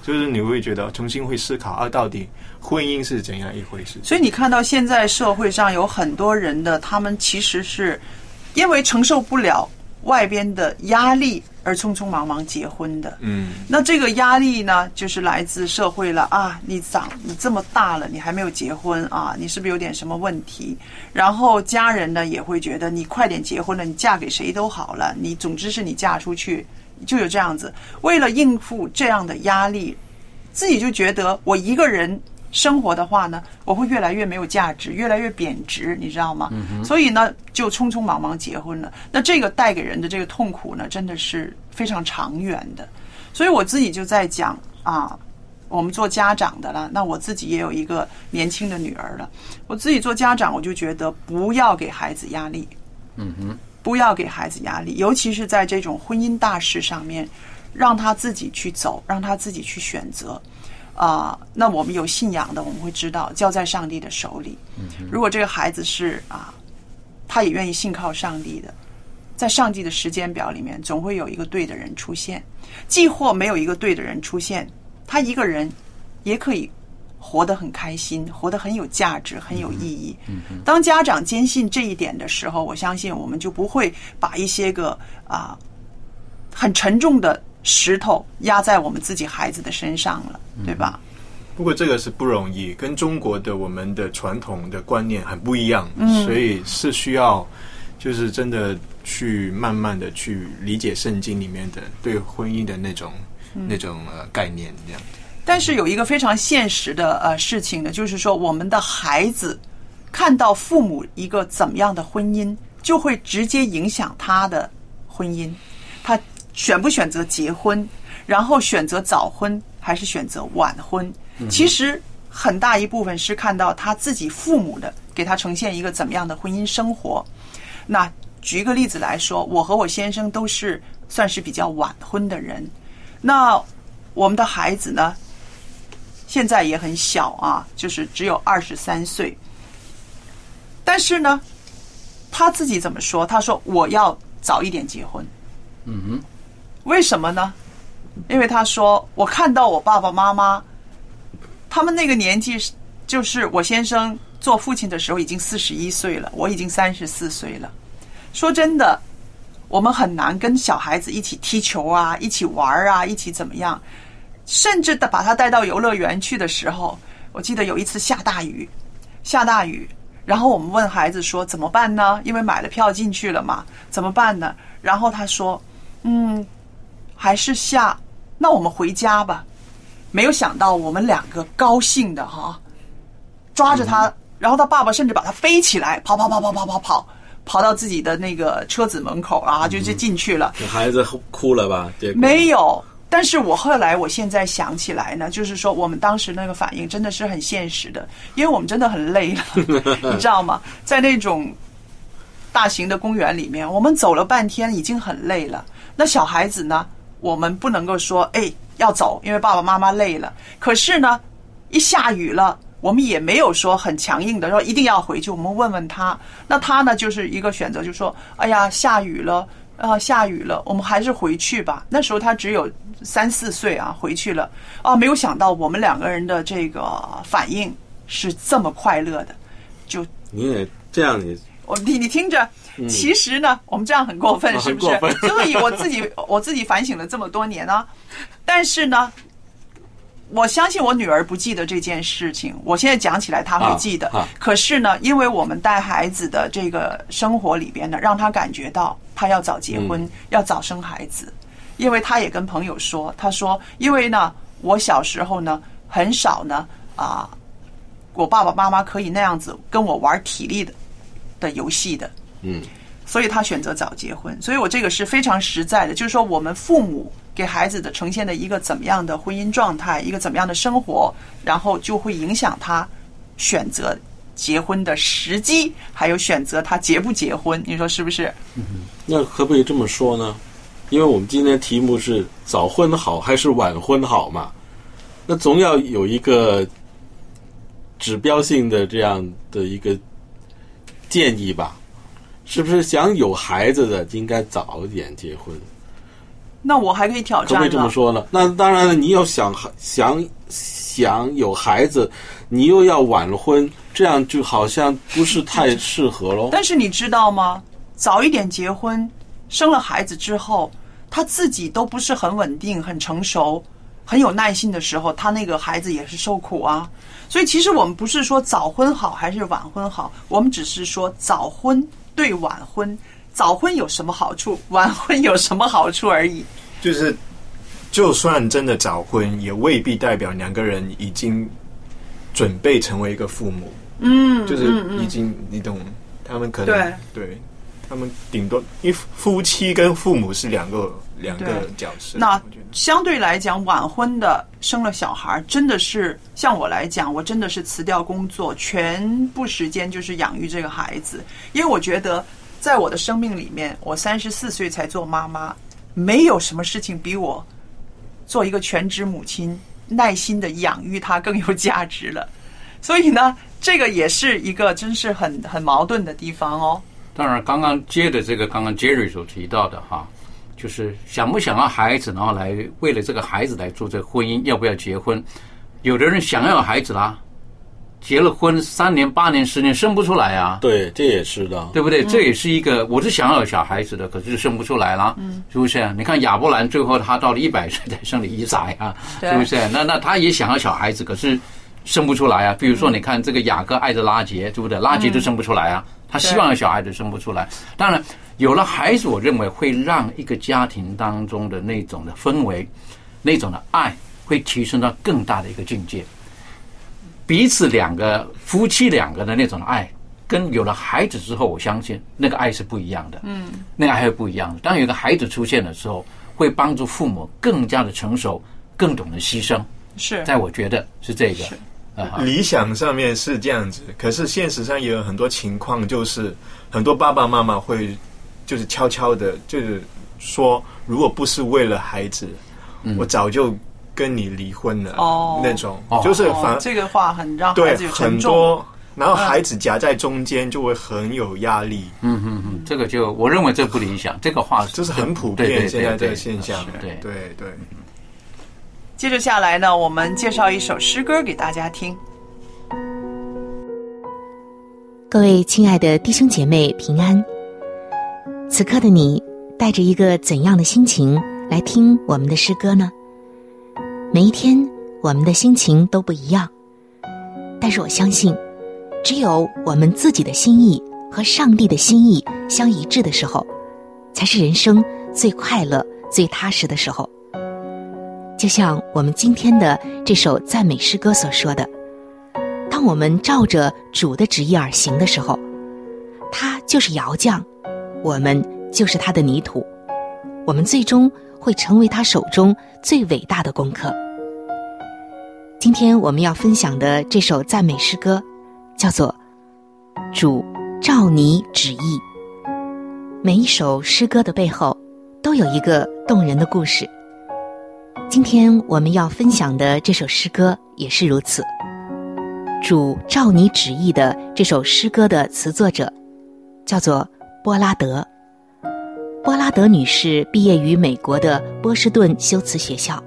就是你会觉得重新会思考啊，到底婚姻是怎样一回事？
所以你看到现在社会上有很多人的，他们其实是因为承受不了外边的压力而匆匆忙忙结婚的。
嗯，
那这个压力呢，就是来自社会了啊！你长你这么大了，你还没有结婚啊？你是不是有点什么问题？然后家人呢也会觉得你快点结婚了，你嫁给谁都好了，你总之是你嫁出去就有这样子。为了应付这样的压力，自己就觉得我一个人生活的话呢，我会越来越没有价值，越来越贬值，你知道吗？所以呢，就匆匆忙忙结婚了。那这个带给人的这个痛苦呢，真的是非常长远的。所以我自己就在讲啊，我们做家长的了，那我自己也有一个年轻的女儿了。我自己做家长，我就觉得不要给孩子压力，
嗯哼，
不要给孩子压力，尤其是在这种婚姻大事上面，让他自己去走，让他自己去选择。啊、那我们有信仰的，我们会知道交在上帝的手里。如果这个孩子是啊，他也愿意信靠上帝的，在上帝的时间表里面，总会有一个对的人出现。既或没有一个对的人出现，他一个人也可以活得很开心，活得很有价值，很有意义。当家长坚信这一点的时候，我相信我们就不会把一些个啊很沉重的石头压在我们自己孩子的身上了，对吧？
不过这个是不容易，跟中国的我们的传统的观念很不一样，
嗯
所以是需要就是真的去慢慢的去理解圣经里面的对婚姻的那种、
嗯
那种呃概念这样子。
但是有一个非常现实的呃事情呢，就是说我们的孩子看到父母一个怎么样的婚姻，就会直接影响他的婚姻，他选不选择结婚，然后选择早婚还是选择晚婚，其实很大一部分是看到他自己父母的给他呈现一个怎么样的婚姻生活。那举一个例子来说，我和我先生都是算是比较晚婚的人，那我们的孩子呢，现在也很小啊，就是只有二十三岁。但是呢，他自己怎么说？他说我要早一点结婚。
嗯哼，
为什么呢？因为他说我看到我爸爸妈妈，他们那个年纪是，就是我先生做父亲的时候已经四十一岁了，我已经三十四岁了。说真的，我们很难跟小孩子一起踢球啊，一起玩啊，一起怎么样？甚至的把他带到游乐园去的时候，我记得有一次下大雨，下大雨，然后我们问孩子说怎么办呢？因为买了票进去了嘛，怎么办呢？然后他说，嗯，还是下，那我们回家吧。没有想到我们两个高兴的哈，抓着他，然后他爸爸甚至把他飞起来，跑跑跑跑跑跑跑，跑到自己的那个车子门口啊，就就进去了。
孩子哭了吧？
没有，但是我后来我现在想起来呢，就是说我们当时那个反应真的是很现实的，因为我们真的很累了，<laughs> 你知道吗？在那种大型的公园里面，我们走了半天，已经很累了。那小孩子呢，我们不能够说哎要走，因为爸爸妈妈累了。可是呢，一下雨了。我们也没有说很强硬的说一定要回去，我们问问他，那他呢就是一个选择，就说哎呀下雨了啊下雨了，我们还是回去吧。那时候他只有三四岁啊，回去了啊，没有想到我们两个人的这个反应是这么快乐的，就
你也这样你
我你你听着，其实呢我们这样很过分是不是？所 <laughs> 以我自己 <laughs> 我自己反省了这么多年啊，但是呢。我相信我女儿不记得这件事情，我现在讲起来她会记得。可是呢，因为我们带孩子的这个生活里边呢，让她感觉到她要早结婚，要早生孩子。因为她也跟朋友说，她说，因为呢，我小时候呢，很少呢啊，我爸爸妈妈可以那样子跟我玩体力的的游戏的。嗯，所以他选择早结婚。所以我这个是非常实在的，就是说我们父母。给孩子的呈现的一个怎么样的婚姻状态，一个怎么样的生活，然后就会影响他选择结婚的时机，还有选择他结不结婚，你说是不是？
那可不可以这么说呢？因为我们今天题目是早婚好还是晚婚好嘛？那总要有一个指标性的这样的一个建议吧？是不是想有孩子的应该早一点结婚？
那我还可以挑战。
可不可以这么说呢？那当然了，你要想想想有孩子，你又要晚婚，这样就好像不是太适合喽。
但是你知道吗？早一点结婚，生了孩子之后，他自己都不是很稳定、很成熟、很有耐心的时候，他那个孩子也是受苦啊。所以其实我们不是说早婚好还是晚婚好，我们只是说早婚对晚婚。早婚有什么好处？<laughs> 晚婚有什么好处而已。
就是，就算真的早婚，也未必代表两个人已经准备成为一个父母。
嗯，
就是已经，你懂？他们可能对，他们顶多因为夫妻跟父母是两个两个角色。
那相对来讲，晚婚的生了小孩，真的是像我来讲，我真的是辞掉工作，全部时间就是养育这个孩子，因为我觉得。在我的生命里面，我三十四岁才做妈妈，没有什么事情比我做一个全职母亲耐心的养育他更有价值了。所以呢，这个也是一个真是很很矛盾的地方哦。
当然，刚刚接的这个，刚刚 Jerry 所提到的哈，就是想不想要孩子，然后来为了这个孩子来做这个婚姻，要不要结婚？有的人想要孩子啦。结了婚三年八年十年生不出来啊？
对，这也是的，
对不对？这也是一个，我是想要有小孩子的，可是生不出来了，是不是？你看亚伯兰最后他到了一百岁 <laughs> 才生了伊撒呀，是不是？那那他也想要小孩子，可是生不出来啊。比如说，你看这个雅各爱着拉杰，对不对？拉杰都生不出来啊，他希望有小孩子生不出来。当然，有了孩子，我认为会让一个家庭当中的那种的氛围、那种的爱，会提升到更大的一个境界。彼此两个夫妻两个的那种爱，跟有了孩子之后，我相信那个爱是不一样的。嗯，那个爱是不一样的。当有一个孩子出现的时候，会帮助父母更加的成熟，更懂得牺牲。
是，
在我觉得是这个。
理想上面是这样子，可是现实上也有很多情况，就是很多爸爸妈妈会就是悄悄的，就是说，如果不是为了孩子，我早就。跟你离婚了哦，那种就是反
这个话很让对
很多，然后孩子夹在中间就会很有压力。
嗯嗯嗯，这个就我认为这不理想。这个话
就是很普遍现在这个现象。对对对。
接着下来呢，我们介绍一首诗歌给大家听。
各位亲爱的弟兄姐妹平安。此刻的你带着一个怎样的心情来听我们的诗歌呢？每一天，我们的心情都不一样，但是我相信，只有我们自己的心意和上帝的心意相一致的时候，才是人生最快乐、最踏实的时候。就像我们今天的这首赞美诗歌所说的：“当我们照着主的旨意而行的时候，他就是窑匠，我们就是他的泥土，我们最终会成为他手中最伟大的功课。”今天我们要分享的这首赞美诗歌，叫做《主照你旨意》。每一首诗歌的背后，都有一个动人的故事。今天我们要分享的这首诗歌也是如此。主照你旨意的这首诗歌的词作者，叫做波拉德。波拉德女士毕业于美国的波士顿修辞学校。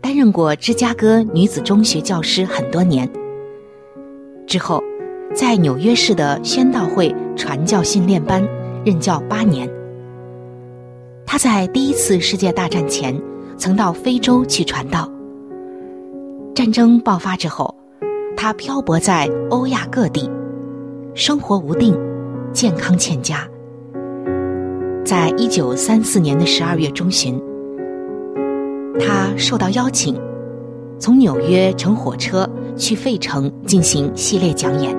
担任过芝加哥女子中学教师很多年，之后，在纽约市的宣道会传教训练班任教八年。他在第一次世界大战前曾到非洲去传道。战争爆发之后，他漂泊在欧亚各地，生活无定，健康欠佳。在一九三四年的十二月中旬。他受到邀请，从纽约乘火车去费城进行系列讲演。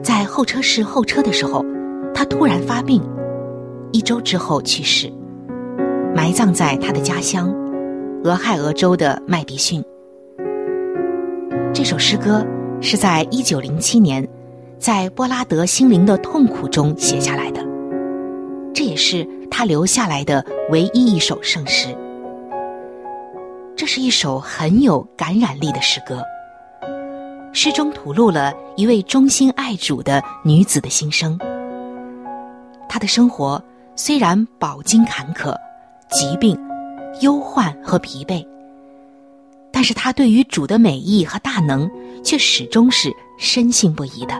在候车室候车的时候，他突然发病，一周之后去世，埋葬在他的家乡俄亥俄州的麦迪逊。这首诗歌是在一九零七年，在波拉德心灵的痛苦中写下来的，这也是他留下来的唯一一首圣诗。这是一首很有感染力的诗歌。诗中吐露了一位忠心爱主的女子的心声。她的生活虽然饱经坎坷、疾病、忧患和疲惫，但是他对于主的美意和大能却始终是深信不疑的。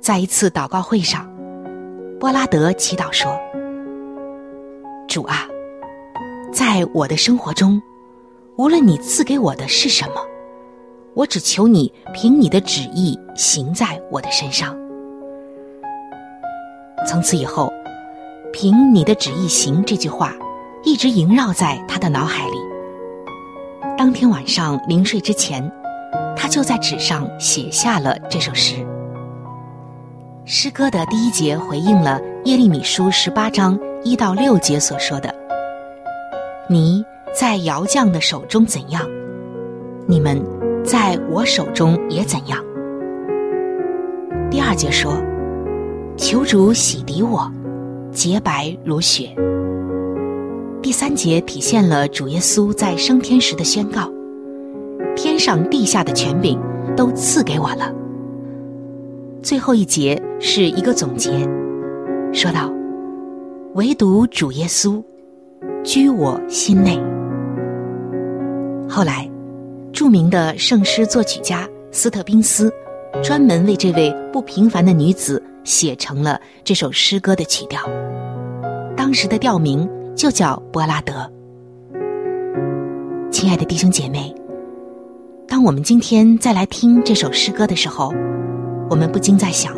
在一次祷告会上，波拉德祈祷说：“主啊。”在我的生活中，无论你赐给我的是什么，我只求你凭你的旨意行在我的身上。从此以后，“凭你的旨意行”这句话一直萦绕在他的脑海里。当天晚上临睡之前，他就在纸上写下了这首诗。诗歌的第一节回应了耶利米书十八章一到六节所说的。你在窑匠的手中怎样，你们在我手中也怎样。第二节说：“求主洗涤我，洁白如雪。”第三节体现了主耶稣在升天时的宣告：“天上地下的权柄都赐给我了。”最后一节是一个总结，说道：“唯独主耶稣。”居我心内。后来，著名的圣诗作曲家斯特宾斯，专门为这位不平凡的女子写成了这首诗歌的曲调。当时的调名就叫波拉德。亲爱的弟兄姐妹，当我们今天再来听这首诗歌的时候，我们不禁在想：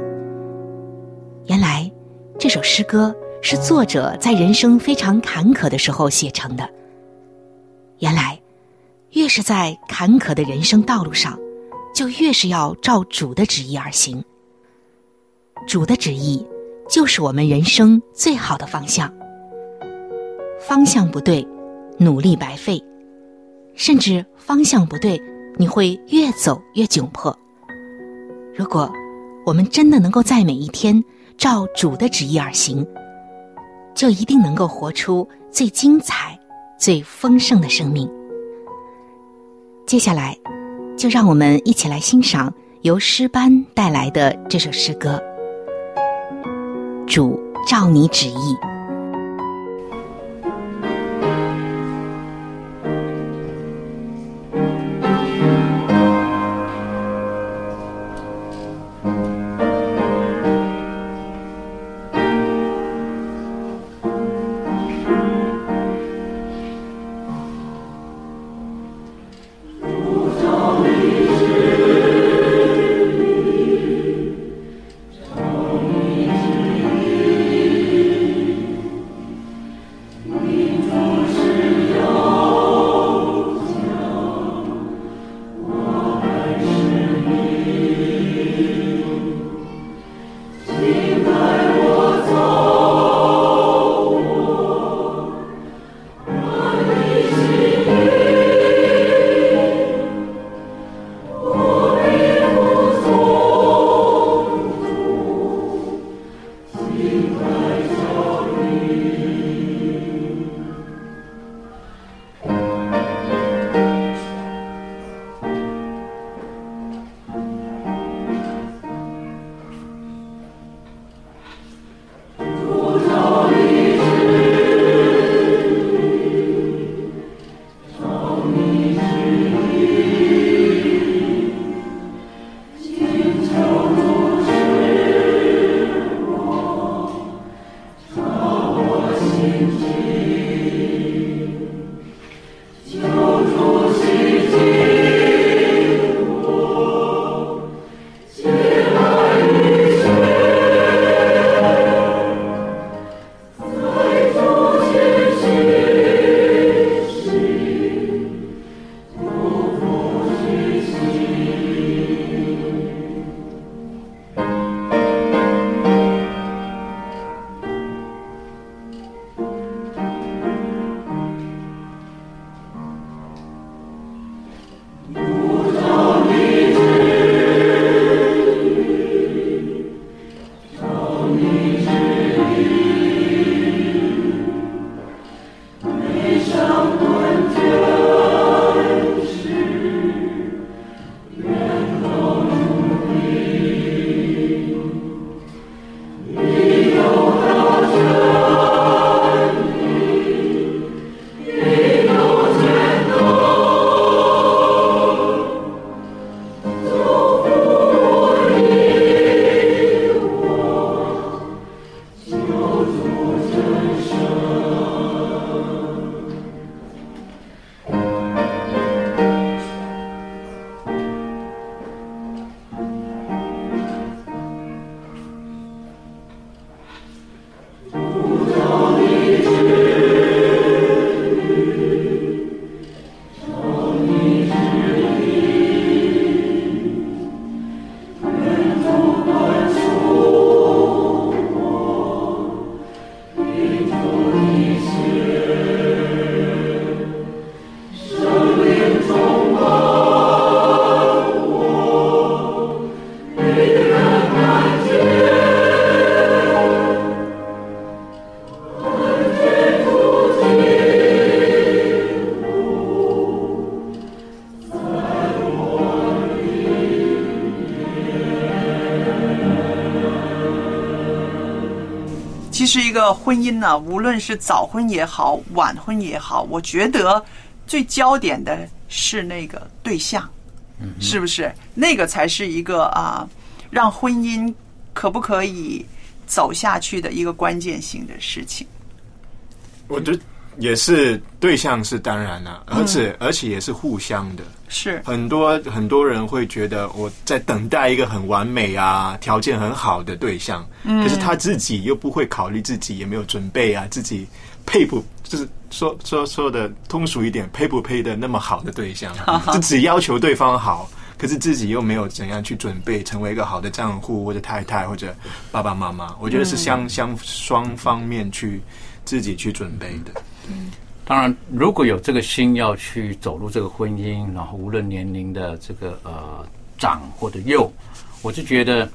原来这首诗歌。是作者在人生非常坎坷的时候写成的。原来，越是在坎坷的人生道路上，就越是要照主的旨意而行。主的旨意，就是我们人生最好的方向。方向不对，努力白费；甚至方向不对，你会越走越窘迫。如果我们真的能够在每一天照主的旨意而行，就一定能够活出最精彩、最丰盛的生命。接下来，就让我们一起来欣赏由诗班带来的这首诗歌《主照你旨意》。
婚姻呢，无论是早婚也好，晚婚也好，我觉得最焦点的是那个对象，是不是？那个才是一个啊，让婚姻可不可以走下去的一个关键性的事情。
我觉得也是对象是当然了、而且、而且也是互相的。
是
很多很多人会觉得我在等待一个很完美啊、条件很好的对象，可是他自己又不会考虑自己也没有准备啊，自己配不就是说说说的通俗一点，配不配的那么好的对象，<laughs> 就只要求对方好。可是自己又没有怎样去准备成为一个好的丈夫或者太太或者爸爸妈妈，我觉得是相相双方面去自己去准备的。
当然，如果有这个心要去走入这个婚姻，然后无论年龄的这个呃长或者幼，我就觉得，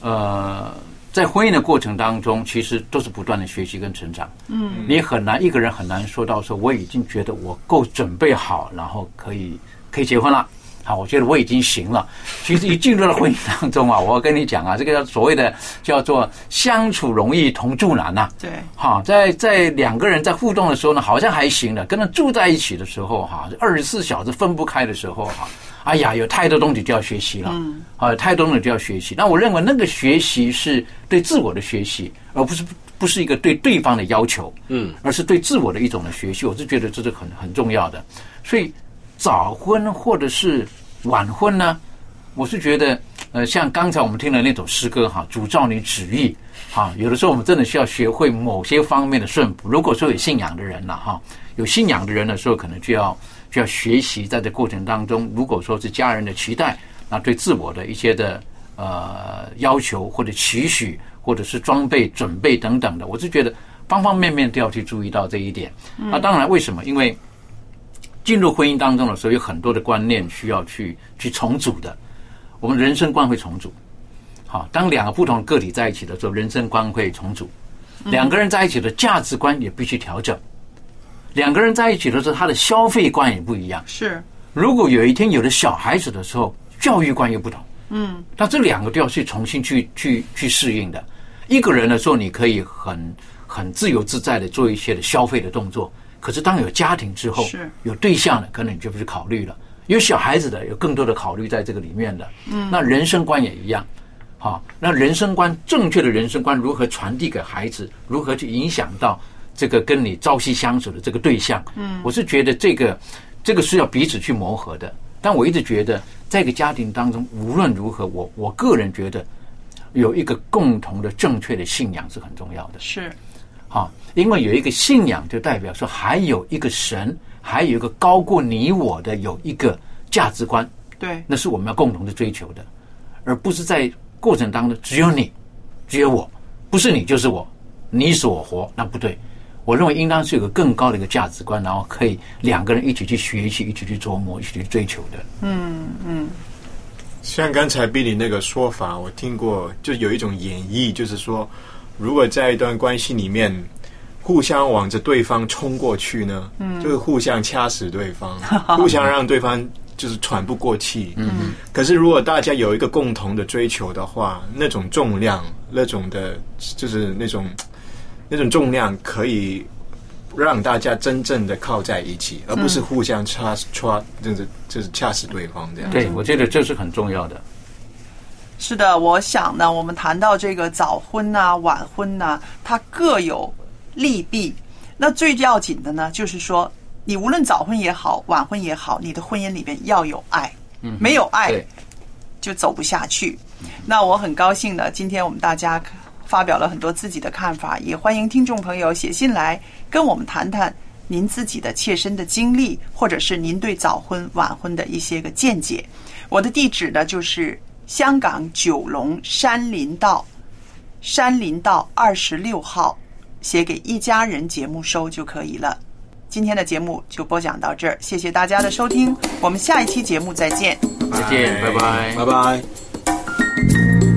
呃，在婚姻的过程当中，其实都是不断的学习跟成长。嗯，你很难一个人很难说到说我已经觉得我够准备好，然后可以可以结婚了。好，我觉得我已经行了。其实一进入了婚姻当中啊，<laughs> 我跟你讲啊，这个叫所谓的叫做相处容易同住难呐、
对，
哈，在在两个人在互动的时候呢，好像还行的，跟他住在一起的时候哈，二十四小时分不开的时候哈，哎呀，有太多东西就要学习了，嗯，啊，有太多东西就要学习。那我认为那个学习是对自我的学习，而不是不是一个对对方的要求，
嗯，
而是对自我的一种的学习。我是觉得这是很很重要的。所以早婚或者是晚婚呢，我是觉得，呃，像刚才我们听的那首诗歌哈，主照你旨意，哈，有的时候我们真的需要学会某些方面的顺服。如果说有信仰的人了哈，有信仰的人的时候，可能就要就要学习在这过程当中，如果说是家人的期待，那对自我的一些的呃要求或者期许，或者是装备准备等等的，我是觉得方方面面都要去注意到这一点。那当然，为什么？因为进入婚姻当中的时候，有很多的观念需要去去重组的。我们人生观会重组。好，当两个不同个体在一起的时候，人生观会重组。两个人在一起的价值观也必须调整。两个人在一起的时候，他的消费观也不一样。
是
如果有一天有了小孩子的时候，教育观又不同。
嗯，
那这两个都要去重新去去去适应的。一个人的时候，你可以很很自由自在的做一些的消费的动作。可是当有家庭之后，
是
有对象了，可能你就不去考虑了。有小孩子的，有更多的考虑在这个里面的。嗯，那人生观也一样。好，那人生观正确的人生观如何传递给孩子？如何去影响到这个跟你朝夕相处的这个对象？嗯，我是觉得这个这个是要彼此去磨合的。但我一直觉得，在一个家庭当中，无论如何，我我个人觉得有一个共同的正确的信仰是很重要的。
是
好，因为有一个信仰，就代表说还有一个神，还有一个高过你我的有一个价值观，
对，
那是我们要共同的追求的，而不是在过程当中只有你，只有我，不是你就是我，你死我活，那不对。我认为应当是有个更高的一个价值观，然后可以两个人一起去学习，一起去琢磨，一起去追求的。
嗯嗯，
像刚才 Billy 那个说法，我听过，就有一种演绎，就是说，如果在一段关系里面，互相往着对方冲过去呢，嗯，就是互相掐死对方，<laughs> 互相让对方就是喘不过气。嗯，可是如果大家有一个共同的追求的话，那种重量，那种的，就是那种那种重量，可以让大家真正的靠在一起，而不是互相掐掐，就是就是掐死对方这样。
对，我觉得这是很重要的。
是的，我想呢，我们谈到这个早婚呐、晚婚呐、它各有利弊。那最要紧的呢，就是说，你无论早婚也好，晚婚也好，你的婚姻里边要有爱，
嗯，
没有爱就走不下去。那我很高兴呢，今天我们大家发表了很多自己的看法，也欢迎听众朋友写信来跟我们谈谈您自己的切身的经历，或者是您对早婚晚婚的一些个见解。我的地址呢就是香港九龙山林道山林道二十六号，写给一家人节目收就可以了。今天的节目就播讲到这儿，谢谢大家的收听，我们下一期节目再见。
再见，拜拜，
拜拜。